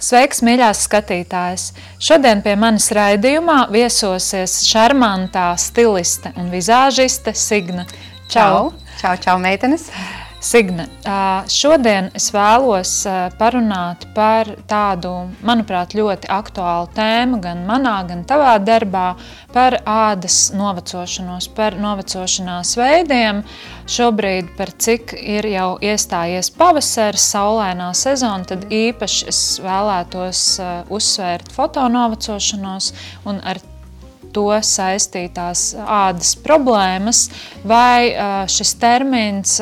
Sveiks, mīļās skatītājas! Šodien pie manis raidījumā viesosies šarmantā stiliste un vizāžiste Signa. Čau! Čau, čau, meitenes! Signe, šodien es vēlos parunāt par tādu, manuprāt, ļoti aktuālu tēmu gan manā, gan tavā darbā par ādas novecošanos, par novecošanās veidiem. Šobrīd, par cik ir jau iestājies pavasaris, saulainā sezona, tad īpaši es vēlētos uzsvērt fotonovecošanos un ar to saistītās ādas problēmas, vai šis termins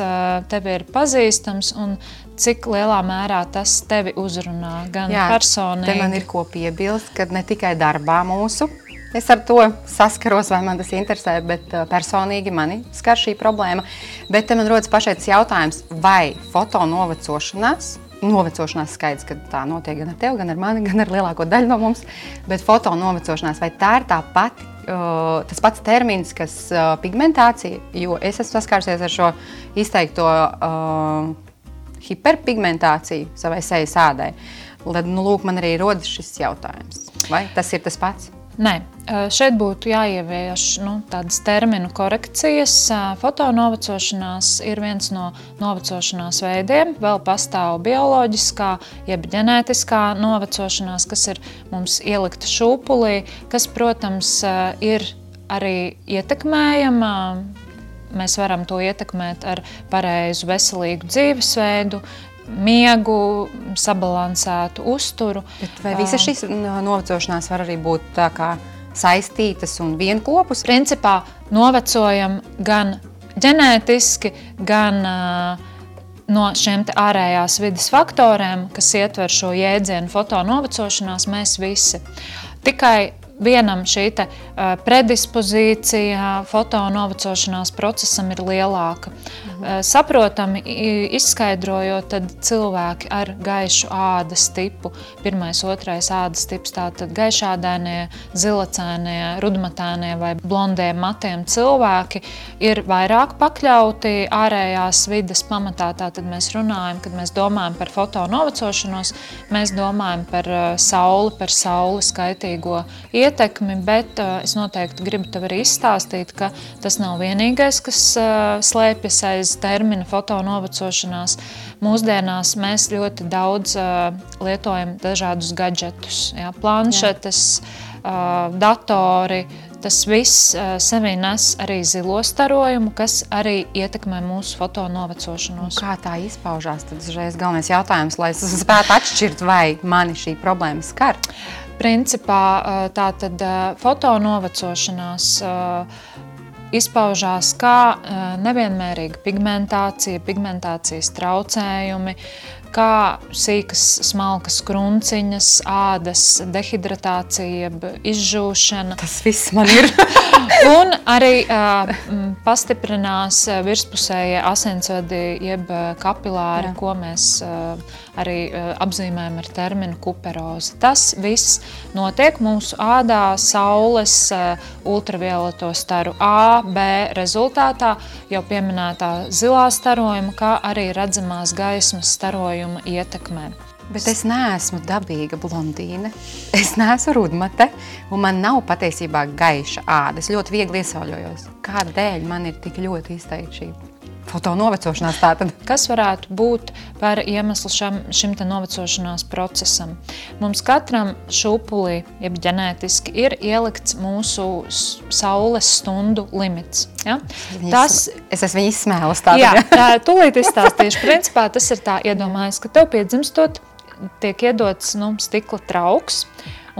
tev ir pazīstams un cik lielā mērā tas tevi uzrunā gan Jā, personīgi. Man ir ko piebilst, ka ne tikai darbā mūsu. Es ar to saskaros, vai man tas interesē, bet personīgi mani skar šī problēma. Bet man rodas pašai tas jautājums, vai fotonovecošanās novecošanās skaidrs, ka tā notiek gan ar tevi, gan ar mani, gan ar lielāko daļu no mums. Bet foto novecošanās, vai tā ir tā pati, uh, tas pats termins, kas uh, pigmentācija, jo es esmu saskārusies ar šo izteikto uh, hiperpigmentāciju savai sejas ādai. Tad, nu, lūk, man arī rodas šis jautājums. Vai tas ir tas pats? Nē, šeit būtu jāievieš nu, tādas terminu korekcijas. Fotonovecošanās ir viens no novecošanās veidiem. Vēl pastāv bioloģiskā, jeb ģenētiskā novecošanās, kas ir mums ielikta šūpulī, kas, protams, ir arī ietekmējama. Mēs varam to ietekmēt ar pareizu, veselīgu dzīvesveidu, miegu, sabalansētu uzturu. Bet vai visas šīs novecošanās var arī būt tā kā saistītas un vienopus? Principā novecojam gan ģenētiski, gan uh, no šiem ārējās vidas faktoriem, kas ietver šo jēdzienu fotonovecošanās, mēs visi. Tikai vienam šī predispozīcija fotonovecošanās procesam ir lielāka. Mhm. Saprotami izskaidrojot, tad cilvēki ar gaišu ādas tipu, pirmais, otrais ādas tips, tātad gaišādainie, zilacēnie, rudmatēnie vai blondie matiem cilvēki ir vairāk pakļauti ārējās vides pamatā. Tātad mēs runājam, kad mēs domājam par fotonovecošanos, mēs domājam par sauli, par sauli skaitīgo ietekmi bet es noteikti gribu tev arī izstāstīt, ka tas nav vienīgais, kas uh, slēpjas aiz termina fotonovecošanās. Mūsdienās mēs ļoti daudz uh, lietojam dažādus gadgetus, jā, planšetes, uh, datori, tas viss uh, sevī nes arī zilo starojumu, kas arī ietekmē mūsu fotonovecošanos. Kā tā izpaužās? Tad uzreiz galvenais jautājums, lai es spētu atšķirt, vai mani šī problēma skar. Principā tā tad fotonovecošanās izpaužās kā nevienmērīga pigmentācija, pigmentācijas traucējumi, kā sīkas, smalkas krunciņas, ādas dehidratācija, izžūšana. Tas viss man ir. un arī uh, pastiprinās virspusējie asinsvadi, jeb kapilāri, Jā. ko mēs uh, arī uh, apzīmējam ar terminu kuperozi. Tas viss notiek mūsu ādā saules uh, ultravioleto staru A, B rezultātā, jau pieminētā zilā starojuma, kā arī redzamās gaismas starojuma ietekmē. Bet es neesmu dabīga blondīne. Es neesmu rudmate, un man nav patiesībā gaiša āda. Es ļoti viegli iesauļojos. Kādēļ man ir tik ļoti izteikti šī fotonovecošanās? Tātad? Kas varētu būt par iemeslu šam, šim novecošanās procesam? Mums katram šūpulī, jeb ģenētiski, ir ielikts mūsu saules stundu limits. Ja? Viņas, tas, es esmu viņu izsmēlus. Tātad, jā, tā, tūlīt izstāstīšu. Principā tas ir tā iedomājies, ka tev piedzimstot tiek iedots nu, stikla trauks,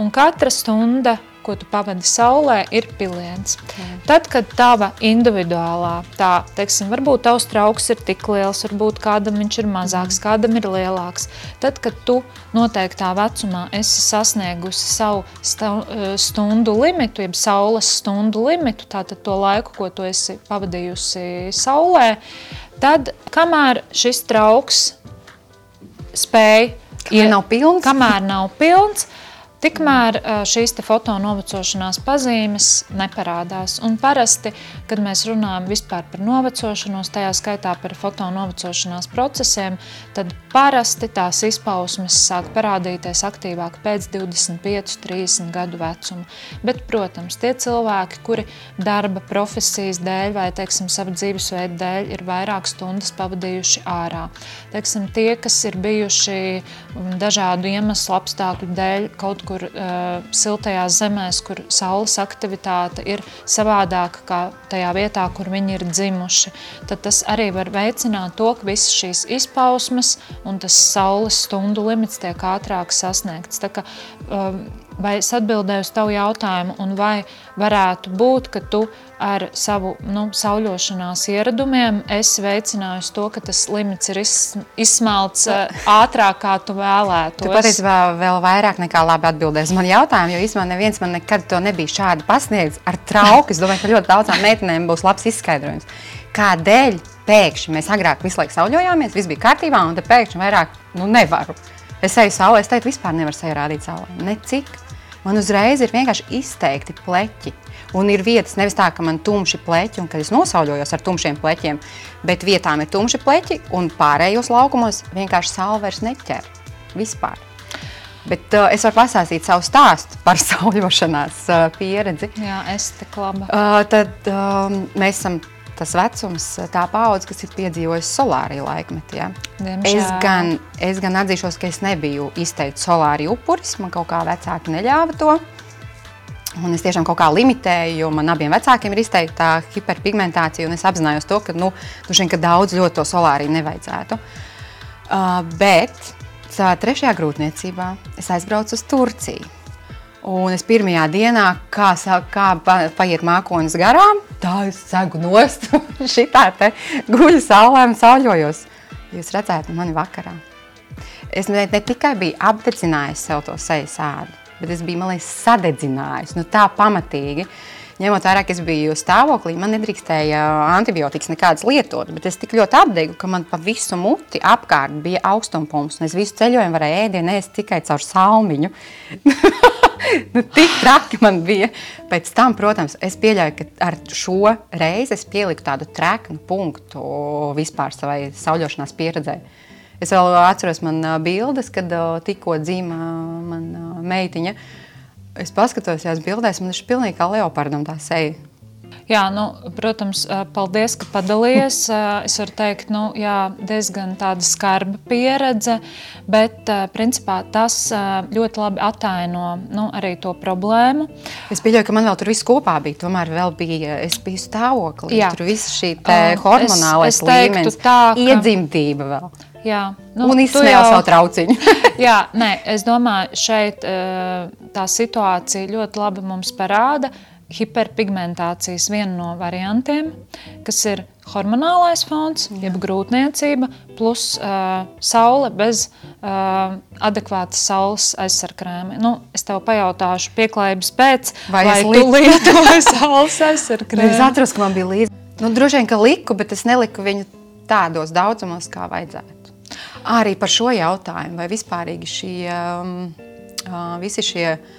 un katra stunda ko tu pavadi saulē, ir piliens. Mm. Tad, kad tava individuālā, tā, teiksim, varbūt tavs trauks ir tik liels, varbūt kādam viņš ir mazāks, mm. kādam ir lielāks, tad, kad tu noteiktā vecumā esi sasniegusi savu eh, stundu limitu, jeb saules stundu limitu, tātad to laiku, ko tu esi pavadījusi saulē, tad, kamēr šis trauks spēj, kamēr nav pilns, kamēr nav pilns Tikmēr šīs foto novecošanās pazīmes neparādās. Un parasti, kad mēs runājam par novecošanos, tajā skaitā par foto novecošanās procesiem, tad parasti tās izpausmes sāk parādīties aktīvāk pēc 25, 30 gadu vecuma. Bet, protams, tie cilvēki, kuri darba profesijas dēļ vai teiksim, sava dzīvesveida dēļ ir vairāk stundas pavadījuši ārā, teiksim, tie, kas ir bijuši dažādu iemeslu apstākļu dēļ kaut kur uh, siltajās zemēs, kur saules aktivitāte ir savādāka kā tajā vietā, kur viņi ir dzimuši, tad tas arī var veicināt to, ka visas šīs izpausmes un tas saules stundu limits tiek ātrāk sasniegts. Tā kā, um, vai es atbildēju uz tavu jautājumu, un vai varētu būt, ka tu ar savu nu, sauļošanās ieradumiem esi veicinājis to, ka tas limits ir izsmelts ātrāk, kā tu vēlētos? Tu patiesībā vēl vairāk nekā labi atbildēji uz manu jautājumu, jo īstenībā neviens man nekad to nebija šādi pasniegts ar trauku. Es domāju, ka ļoti daudzām meitenēm būs labs izskaidrojums. Kādēļ pēkšņi mēs agrāk visu laiku sauļojāmies, viss bija kārtībā, un te pēkšņi vairāk nu, nevaru. Es eju saulē, es teiktu, vispār nevaru seju rādīt saulē. Necik man uzreiz ir vienkārši izteikti pleķi. Un ir vietas, nevis tā, ka man ir tumši pleķi, un kad es nosauļojos ar tumšiem pleķiem, bet vietām ir tumši pleķi, un pārējos laukumos vienkārši saule vairs neķer. Vispār. Bet uh, es varu pastāstīt savu stāstu par sauļošanās uh, pieredzi. Jā, es te klaba. Uh, tad um, mēs esam tas vecums, tā paudze, kas ir piedzīvojusi solāriju laikmetu. Ja. Es, gan, es gan atzīšos, ka es nebiju izteikti solāriju upuris, man kaut kā vecāki neļāva to. Un es tiešām kaut kā limitēju, jo man abiem vecākiem ir izteikta hiperpigmentācija, un es apzinājos to, ka, nu, šeit, ka daudz ļoti to solāriju nevajadzētu. Uh, bet trešajā grūtniecībā es aizbraucu uz Turciju. Un es pirmajā dienā, kā, kā paiet mākonis garām, tā es segu nost, šitā te guļu saulē un sauļojos. Jūs redzētu mani vakarā. Es ne, ne tikai biju apdedzinājis sev to sejas ādu, bet es biju, man liekas, sadedzinājis, nu tā pamatīgi. Ņemot vērā, ka es biju stāvoklī, man nedrīkstēja antibiotikas nekādas lietot, bet es tik ļoti apdegu, ka man pa visu muti apkārt bija austumpums, un es visu ceļojumu varēju ēdienu ēst tikai caur salmiņu. nu, tik traki man bija. Pēc tam, protams, es pieļauju, ka ar šo reizi es pieliku tādu treknu punktu vispār savai sauļošanās pieredzē. Es vēl atceros man bildes, kad tikko dzīva mana meitiņa. Es paskatos tās bildēs, man ir pilnīgi kā leopardam tā seja. Jā, nu, protams, paldies, ka padalījies. Es varu teikt, nu, jā, diezgan tāda skarba pieredze, bet principā tas ļoti labi ataino nu, arī to problēmu. Es pieļauju, ka man vēl tur viss kopā bija. Tomēr vēl bija, es biju stāvoklī. Jā. Tur viss šī hormonālais es, es līmenis, tā, ka... iedzimtība vēl. Jā, nu, un izsmēja jau... savu trauciņu. jā, nē, es domāju, šeit tā situācija ļoti labi mums parāda, hiperpigmentācijas viena no variantiem, kas ir hormonālais fons, Jā. jeb grūtniecība, plus uh, saule bez uh, adekvātas saules aizsarkrēma. Nu, es tev pajautāšu, pieklājības pēc, vai, vai tu lietoji saules aizsarkrēmu? es atceros, ka man bija līdzi. Nu, droši vien, ka liku, bet es neliku viņu tādos daudzumos, kā vajadzētu. Arī par šo jautājumu, vai vispārīgi šie, um, uh, visi šie uh,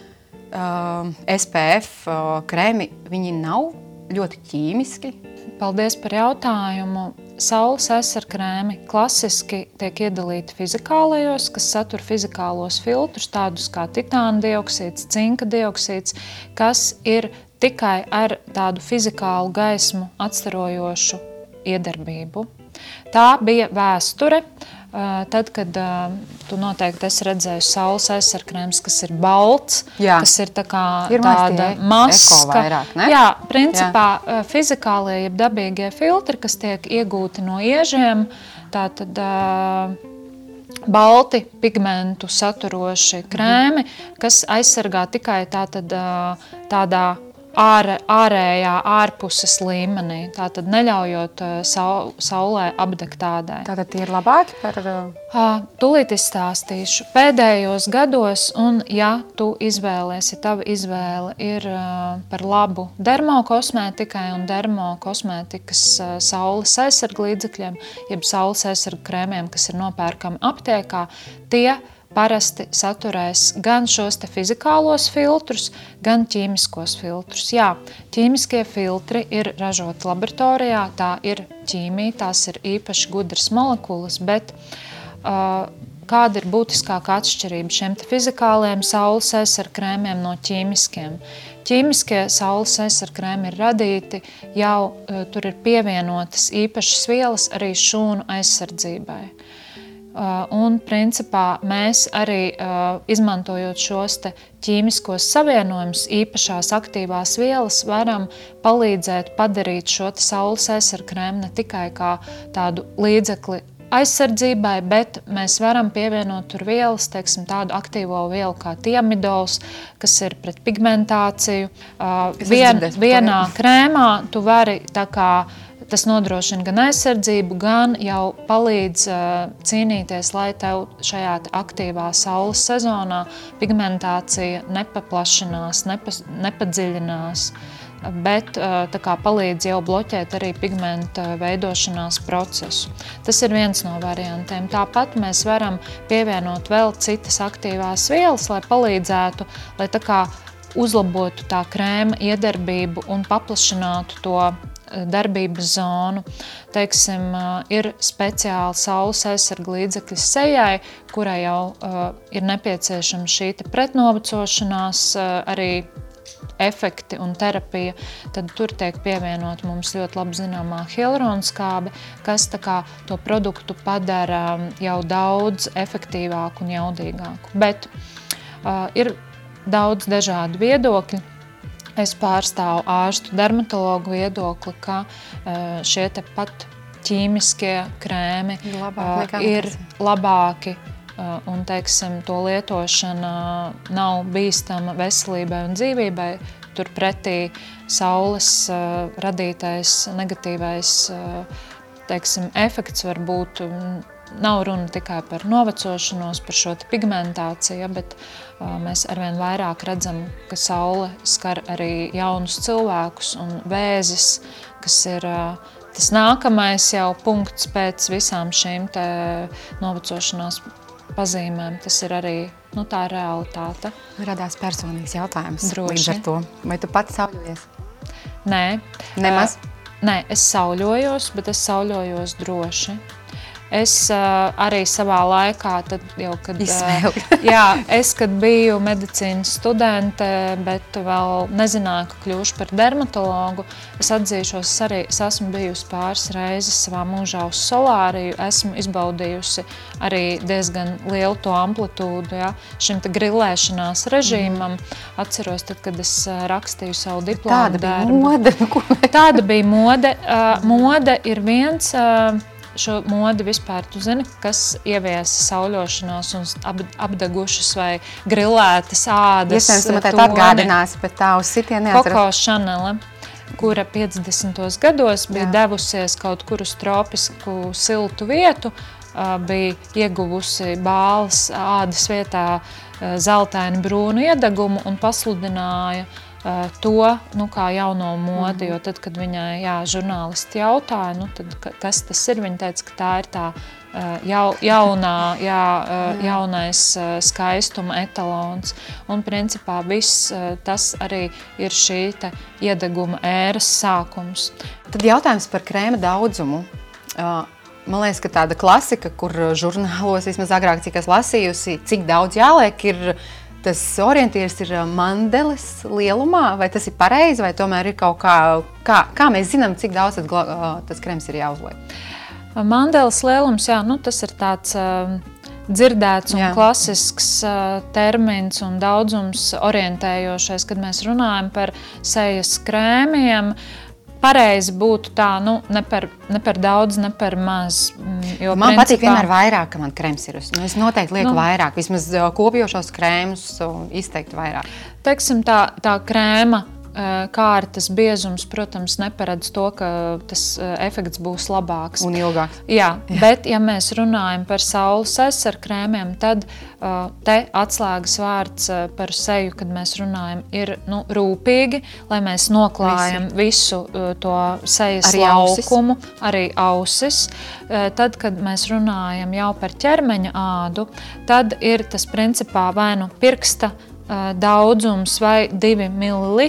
uh, SPF uh, krēmi, viņi nav ļoti ķīmiski. Paldies par jautājumu. Saules aizsarkrēmi klasiski tiek iedalīti fizikālajos, kas satur fizikālos filtrus, tādus kā titāna dioksīds, cinka dioksīds, kas ir tikai ar tādu fizikālu gaismu atstarojošu iedarbību. Tā bija vēsture. Uh, Tad, kad uh, tu noteikti esi redzējis saules aizsargkrēms, kas ir balts, jā. kas ir, tā kā, ir tāda maska. Vairāk, ne? jā, principā jā. fizikālie, jeb dabīgie filtri, kas tiek iegūti no iežiem, tātad uh, balti pigmentu saturoši krēmi, kas aizsargā tikai tātad, uh, tādā ār, ārējā, ārpuses līmenī. Tātad neļaujot uh, sau, saulē apdegt tādai. Tātad tie ir labāki par... Uh... Tūlīt izstāstīšu. Pēdējos gados, un ja tu izvēlēsi, tava izvēle ir uh, par labu dermokosmētikai un dermokosmētikas uh, saules aizsarglīdzekļiem, jeb saules aizsargu krēmiem, kas ir nopērkami aptiekā, tie parasti saturēs gan šos fizikālos filtrus, gan ķīmiskos filtrus. Jā, ķīmiskie filtri ir ražoti laboratorijā, tā ir ķīmija, tās ir īpaši gudras molekulas, bet uh, kāda ir būtiskākā atšķirība šiem fizikāliem saules aizsardzības krēmiem no ķīmiskiem? Ķīmiskie saules aizsardzības krēmi ir radīti jau tur ir pievienotas īpašas vielas arī šūnu aizsardzībai. Uh, un, principā, mēs arī uh, izmantojot šos ķīmiskos savienojumus, īpašās aktīvās vielas, varam palīdzēt padarīt šo saules aizsardzību krēmu ne tikai kā tādu līdzekli aizsardzībai, bet mēs varam pievienot tur vielas, teiksim, tādu aktīvo vielu kā tiamidols, kas ir pret pigmentāciju. Uh, vien, vienā krēmā tu vari tā kā Tas nodrošina gan aizsardzību, gan jau palīdz uh, cīnīties, lai tev šajā aktīvā saules sezonā pigmentācija nepaplašinās, nepa, nepadziļinās. Bet kā, palīdz jau bloķēt arī pigmenta veidošanās procesu. Tas ir viens no variantiem. Tāpat mēs varam pievienot vēl citas aktīvās vielas, lai palīdzētu, lai tā kā uzlabotu tā krēma iedarbību un paplašinātu to darbības zonu. Teiksim, ir speciāli saules aizsarga līdzekļi sejai, kurai jau ir nepieciešama šī pretnovecošanās arī efekti un terapija, tad tur tiek pievienot mums ļoti labi zināmā hialuronskābe, kas kā, to produktu padara jau daudz efektīvāku un jaudīgāku. Bet uh, ir daudz dažādu viedokļu. Es pārstāvu ārstu dermatologu viedokli, ka e, šie pat ķīmiskie krēmi Labāk e, ir labāki e, un teiksim, to lietošana nav bīstama veselībai un dzīvībai. Turpretī saules radītais negatīvais teiksim, efekts var būt nav runa tikai par novecošanos, par šo pigmentāciju, bet uh, mēs arvien vairāk redzam, ka saule skar arī jaunus cilvēkus un vēzis, kas ir uh, tas nākamais jau punkts pēc visām šīm novecošanās pazīmēm. Tas ir arī nu, tā realitāte. Radās personīgs jautājums Droši. līdz ar to. Vai tu pats sauļojies? Nē. Nemaz? Uh, Nē, es sauļojos, bet es sauļojos droši. Es uh, arī savā laikā, jau, kad, uh, jā, es, kad biju medicīnas studente, bet vēl nezināju, ka kļūšu par dermatologu, es atzīšos, arī es esmu bijusi pāris reizes savā mūžā uz solāriju, esmu izbaudījusi arī diezgan lielu to amplitūdu ja, šim grilēšanās režīmam. Mm. Atceros, tad, kad es rakstīju savu diplomu Tāda darbu. bija mode. Tāda bija mode. Uh, mode ir viens... Uh, šo modi vispār, tu zini, kas ieviesa sauļošanos un ap, apdegušas vai grilētas ādas. Iespējams, tu man tā atgādinās, bet tā uz sitienu neatceros. Koko Šanele kura 50. gados bija Jā. devusies kaut kur uz tropisku siltu vietu, bija ieguvusi bāles ādas vietā zeltaini brūnu iedegumu un pasludināja uh, to nu, kā jauno modi. Jo tad, kad viņai jā, žurnālisti jautāja, nu, tad, kas tas ir, viņa teica, ka tā ir tā eh, jau, jaunā, jā, eh, jaunais skaistuma etalons. Un principā viss tas arī ir šī iedeguma ēras sākums. Tad jautājums par krēma daudzumu. Man liekas, ka tāda klasika, kur žurnālos vismaz agrāk, cik es lasījusi, cik daudz jāliek, ir tas orientieris ir mandelis lielumā, vai tas ir pareizi, vai tomēr ir kaut kā, kā, kā mēs zinām, cik daudz tas krems ir jāuzliek? Mandelis lielums, jā, nu, tas ir tāds uh, dzirdēts un jā. klasisks uh, termins un daudzums orientējošais, kad mēs runājam par sejas krēmiem. Uh, pareizi būtu tā, nu, ne par, ne par daudz, ne par maz. Mm, jo, man principā, patīk vienmēr vairāk, ka man krems ir. Nu, es noteikti lieku nu, vairāk, vismaz kopjošos krēmus izteikti vairāk. Teiksim, tā, tā krēma kārtas biezums, protams, neparedz to, ka tas efekts būs labāks. Un ilgāks. Jā, Jā. bet ja mēs runājam par saules aizsargu krēmiem, tad te atslēgas vārds par seju, kad mēs runājam, ir nu, rūpīgi, lai mēs noklājam Visi. visu to sejas arī laukumu, ausis. arī ausis. Tad, kad mēs runājam jau par ķermeņa ādu, tad ir tas principā vai nu pirksta daudzums vai 2 ml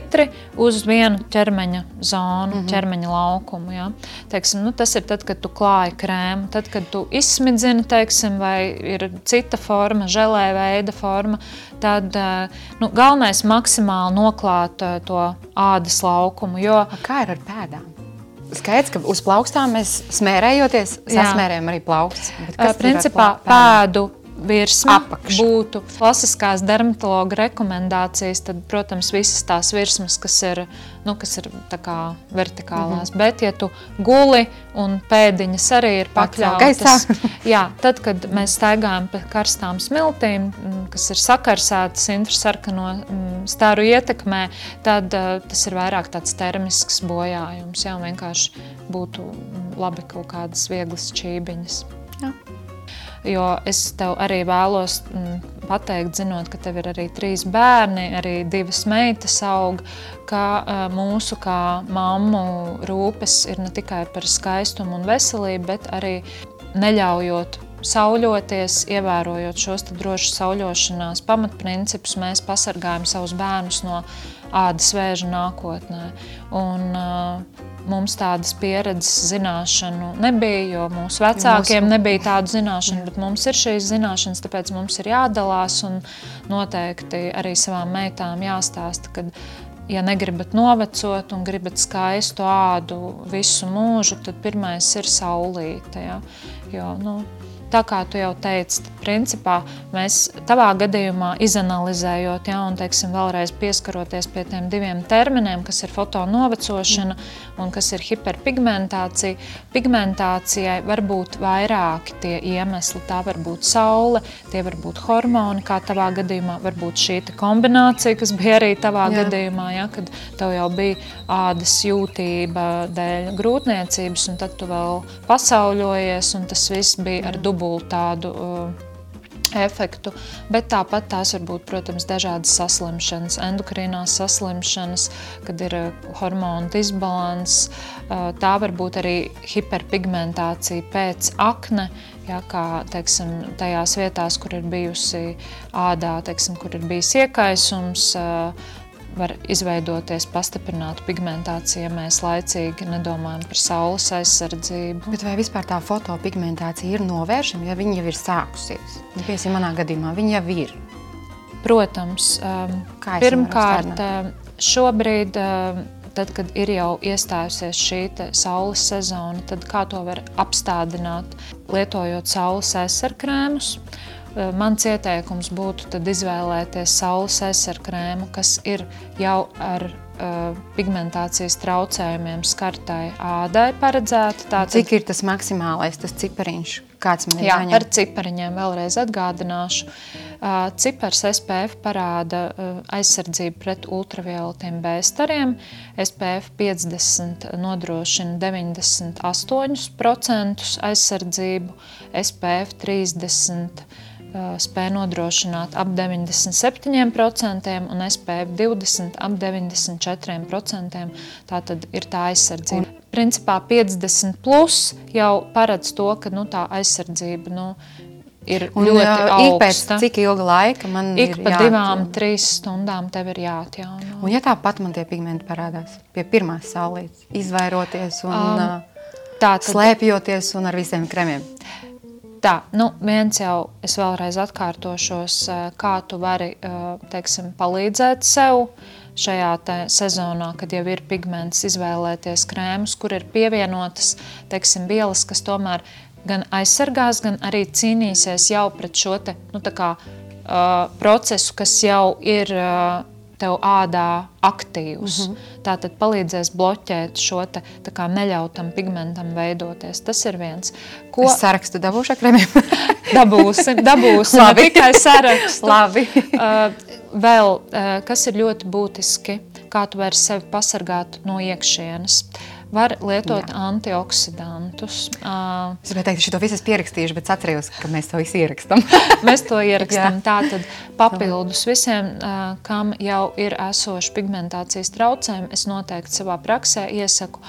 uz vienu ķermeņa zonu, mm -hmm. ķermeņa laukumu. Ja? Teiksim, nu, tas ir tad, kad tu klāji krēmu, tad, kad tu izsmidzini, teiksim, vai ir cita forma, žēlē veida forma. Tad nu, galvenais ir maksimāli noklāt to ādas laukumu. Jo... Kā ir ar pēdām? Skaidrs, ka uz plaukstām mēs smērējoties, sasmērējam arī plaukstus. Principā pēdu virsma Apakš. būtu klasiskās dermatologa rekomendācijas, tad, protams, visas tās virsmas, kas ir, nu, kas ir vertikālās. Mm -hmm. Bet, ja tu guli un pēdiņas arī ir pakļautas, jā, tad, kad mēs staigājam pa karstām smiltīm, mm, kas ir sakarsētas infrasarkano mm, staru ietekmē, tad uh, tas ir vairāk tāds termisks bojājums. Jā, vienkārši būtu mm, labi kaut kādas vieglas čībiņas. Jā. Jo es tev arī vēlos mm, pateikt, zinot, ka tev ir arī trīs bērni, arī divas meitas aug, ka mūsu kā mammu rūpes ir ne tikai par skaistumu un veselību, bet arī neļaujot sauļoties, ievērojot šos drošas sauļošanās pamatprincipus, mēs pasargājam savus bērnus no ādas vēža nākotnē. Un, uh, mums tādas pieredzes, zināšanu nebija, jo mūsu vecākiem nebija tādu zināšanu, bet mums ir šīs zināšanas, tāpēc mums ir jādalās un noteikti arī savām meitām jāstāsta, ka ja negribat novecot un gribat skaistu ādu visu mūžu, tad pirmais ir saulīte. Ja? Jo, nu, tā kā tu jau teici, principā mēs tavā gadījumā izanalizējot, ja, un teiksim, vēlreiz pieskaroties pie tiem diviem terminiem, kas ir fotonovecošana un kas ir hiperpigmentācija, pigmentācijai var būt vairāki tie iemesli. Tā var būt saule, tie var būt hormoni, kā tavā gadījumā var būt šī kombinācija, kas bija arī tavā Jā. gadījumā, ja, kad tev jau bija ādas jūtība dēļ grūtniecības, un tad tu vēl pasauļojies, un tas viss bija ar dubultu dubult tādu uh, efektu, bet tāpat tās var būt, protams, dažādas saslimšanas, endokrinās saslimšanas, kad ir uh, hormonu disbalans, uh, tā var būt arī hiperpigmentācija pēc akne, ja, kā, teiksim, tajās vietās, kur ir bijusi ādā, teiksim, kur ir bijis iekaisums, var izveidoties pastiprināta pigmentācija, ja mēs laicīgi nedomājam par saules aizsardzību. Bet vai vispār tā fotopigmentācija ir novēršama, ja viņa jau ir sākusies? Nu, Piemēram, manā gadījumā viņa jau ir. Protams, um, pirmkārt, um, šobrīd, um, tad, kad ir jau iestājusies šī saules sezona, tad kā to var apstādināt, lietojot saules aizsarkrēmus. Eh, mans ieteikums būtu izvēlēties saules aizsargu krēmu, kas ir jau ar uh, pigmentācijas traucējumiem skartai ādai paredzēta. Tātad, Cik ir tas maksimālais tas cipariņš? Kāds man ir jā, jāņem? Par cipariņiem vēlreiz atgādināšu. Uh, cipars SPF parāda uh, aizsardzību pret ultravioletiem B stariem. SPF 50 nodrošina 98% aizsardzību, SPF 30 spēja nodrošināt ap 97% un SPF 20 ap 94%. Tā tad ir tā aizsardzība. Un, Principā 50 plus jau paredz to, ka nu, tā aizsardzība nu, ir un, ļoti augsta. Pēc cik ilga laika man Ik ir pa jāatjauno? divām, trīs stundām tev ir jāatjauno. Un ja tāpat man tie pigmenti parādās pie pirmās saulītes, izvairoties un um, tā, tad... slēpjoties un ar visiem kremiem? Tā, nu, viens jau es vēlreiz atkārtošos, kā tu vari teiksim, palīdzēt sev šajā sezonā, kad jau ir pigments, izvēlēties krēmus, kur ir pievienotas teiksim, vielas, kas tomēr gan aizsargās, gan arī cīnīsies jau pret šo te, nu, kā, uh, procesu, kas jau ir tev ādā aktīvs. Mm -hmm. Tā tad palīdzēs bloķēt šo te, kā, neļautam pigmentam veidoties. Tas ir viens. Ko es sarakstu dabūšu kremiem? dabūsim, dabūsim. Labi. Tikai sarakstu. Labi. uh, vēl, uh, kas ir ļoti būtiski, kā tu vari sevi pasargāt no iekšienes. Var lietot Jā. antioksidantus. Uh, es gribēju teikt, ka šo visu esmu pierakstījuši, bet atceros, ka mēs to visu ierakstām. mēs to ierakstām. Tātad papildus visiem, uh, kam jau ir esoši pigmentācijas traucējumi, es noteikti savā praksē iesaku,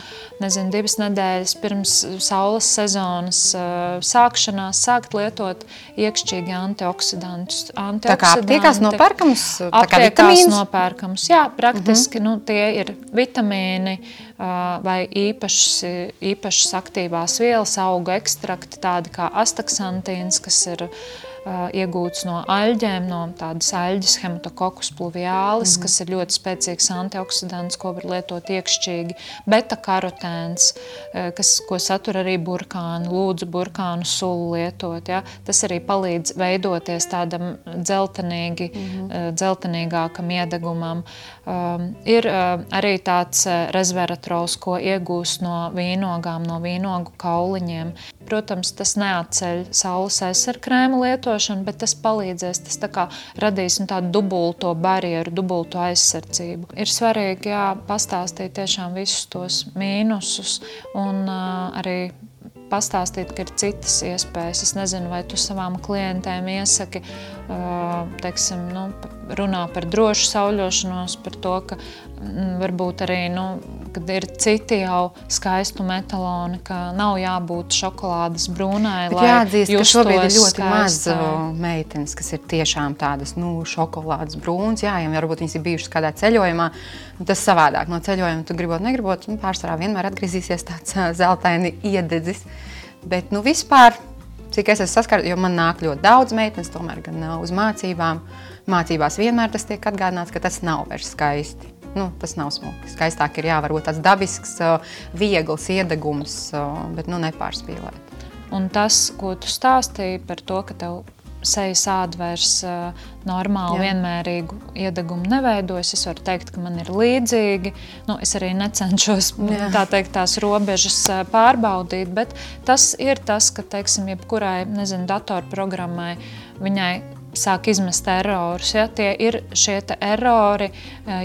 nezinu, divas nedēļas pirms saules sezonas uh, sākšanās sākt lietot iekšķīgi antioksidantus. Tā kā aptiekās nopērkams? Aptiekās nopērkams, jā, praktiski, uh -huh. nu, tie ir vitamīni, vai īpašas, īpašas aktīvās vielas, auga ekstrakti, tādi kā astaksantīns, kas ir iegūts no aļģēm, no tādas aļģes hematokokus pluviālis, mm -hmm. kas ir ļoti spēcīgs antioksidants, ko var lietot iekšķīgi, beta-karotēns, uh, kas, ko satur arī burkāni, lūdzu burkānu sulu lietot. Ja? Tas arī palīdz veidoties tādam dzeltenīgi, mm -hmm. uh, dzeltenīgākam iedegumam. Um, ir uh, arī tāds uh, resveratrols, ko iegūst no vīnogām, no vīnogu kauliņiem. Protams, tas neatceļ saules aizsarkrēmu lietošanu, bet tas palīdzēs, tas tā kā radīs nu, tādu dubulto barjeru, dubulto aizsardzību. Ir svarīgi jā, pastāstīt tiešām visus tos mīnusus un uh, arī pastāstīt, ka ir citas iespējas. Es nezinu, vai tu savām klientēm iesaki, teiksim, nu, runā par drošu sauļošanos, par to, ka varbūt arī, nu, kad ir citi jau skaistu metaloni, ka nav jābūt šokolādes brūnai, jāatzīst, ka šobrīd ir ļoti maz meitenes, kas ir tiešām tādas, nu, šokolādes brūnas, jā, ja varbūt viņas ir bijušas kādā ceļojumā, tas savādāk no ceļojuma, tu gribot, negribot, nu, pārsvarā vienmēr atgriezīsies tāds zeltaini iededzis. Bet, nu, vispār, cik es esmu saskars, jo man nāk ļoti daudz meitenes, tomēr gan uz mācībām. Mācībās vienmēr tas tiek atgādināts, ka tas nav vairs skaisti. Nu, tas nav smuki. Skaistāk ir jāvarot tāds dabisks, viegls iedegums, bet nu, nepārspīlēt. Un tas, ko tu stāstīji par to, ka tev sejas āda vairs normāli, Jā. vienmērīgu iedegumu neveidojas. Es varu teikt, ka man ir līdzīgi. Nu, es arī necenšos tā teikt, tās robežas pārbaudīt, bet tas ir tas, ka teiksim, jebkurai nezinu, datorprogrammai viņai sāk izmest erorus. Ja? Tie ir šie erori,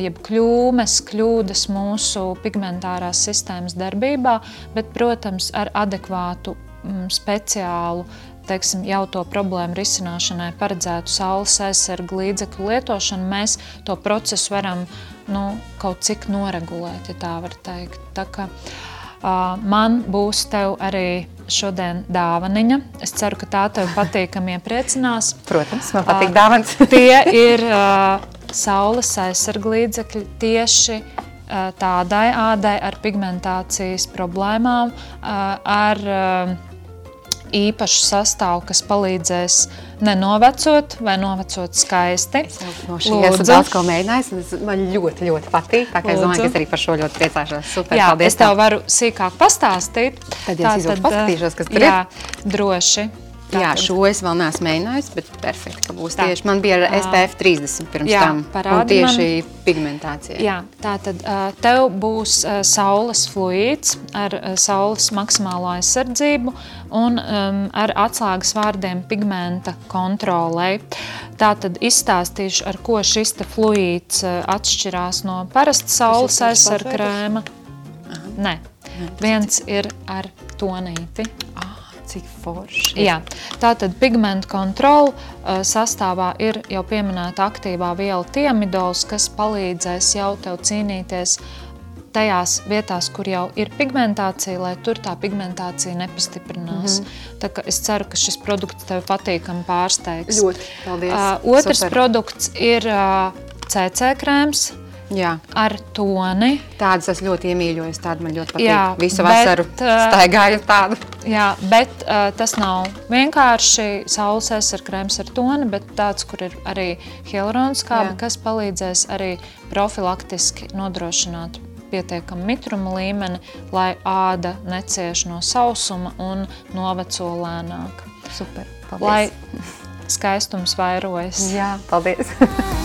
jeb kļūmes, kļūdas mūsu pigmentārās sistēmas darbībā, bet, protams, ar adekvātu mm, speciālu teiksim, jau to problēmu risināšanai paredzētu saules aizsargu līdzekļu lietošanu, mēs to procesu varam nu, kaut cik noregulēt, ja tā var teikt. Tā kā, uh, man būs tev arī šodien dāvaniņa. Es ceru, ka tā tev patīkami iepriecinās. Protams, man patīk dāvans. tie ir uh, saules aizsargu līdzekļi tieši uh, tādai ādai ar pigmentācijas problēmām, uh, ar uh, īpašu sastāvu, kas palīdzēs nenovecot vai novecot skaisti. Es no šī esmu ko mēģinājis, un man ļoti, ļoti patīk. Tā kā es domāju, ka es arī par šo ļoti priecāšos. Super, jā, paldies. Es tev varu sīkāk pastāstīt. Tad es izvēlos paskatīšos, kas tur jā, ir. Jā, droši. Tātad. Jā, šo es vēl neesmu mēģinājis, bet perfekti, ka būs tā. tieši. Man bija ar SPF 30 pirms jā, tam, un tieši man. pigmentācija. Jā, tā tad tev būs saules fluīds ar saules maksimālo aizsardzību un um, ar atslēgas vārdiem pigmenta kontrolē. Tā tad izstāstīšu, ar ko šis te fluīds atšķirās no parasta saules aizsarkrēma. Nē, viens ir ar tonīti. Ah cik forši. Jā, tātad pigmentu kontrola uh, sastāvā ir jau pieminēta aktīvā viela tiemidols, kas palīdzēs jau tev cīnīties tajās vietās, kur jau ir pigmentācija, lai tur tā pigmentācija nepastiprinās. Mm -hmm. Tā kā es ceru, ka šis produkts tev patīkami pārsteigs. Ļoti, paldies. Uh, otrs Super. produkts ir uh, CC krēms. Jā. ar toni. Tādas es ļoti iemīļoju. Tāda man ļoti patīk. Jā, Visu vasaru bet, staigāju tādu. Jā, bet uh, tas nav vienkārši saules aizsardzības krēms ar toni, bet tāds, kur ir arī hialurona skābe, kas palīdzēs arī profilaktiski nodrošināt pietiekamu mitruma līmeni, lai āda necieš no sausuma un noveco lēnāk. Super, paldies. Lai skaistums vairojas. Jā, paldies.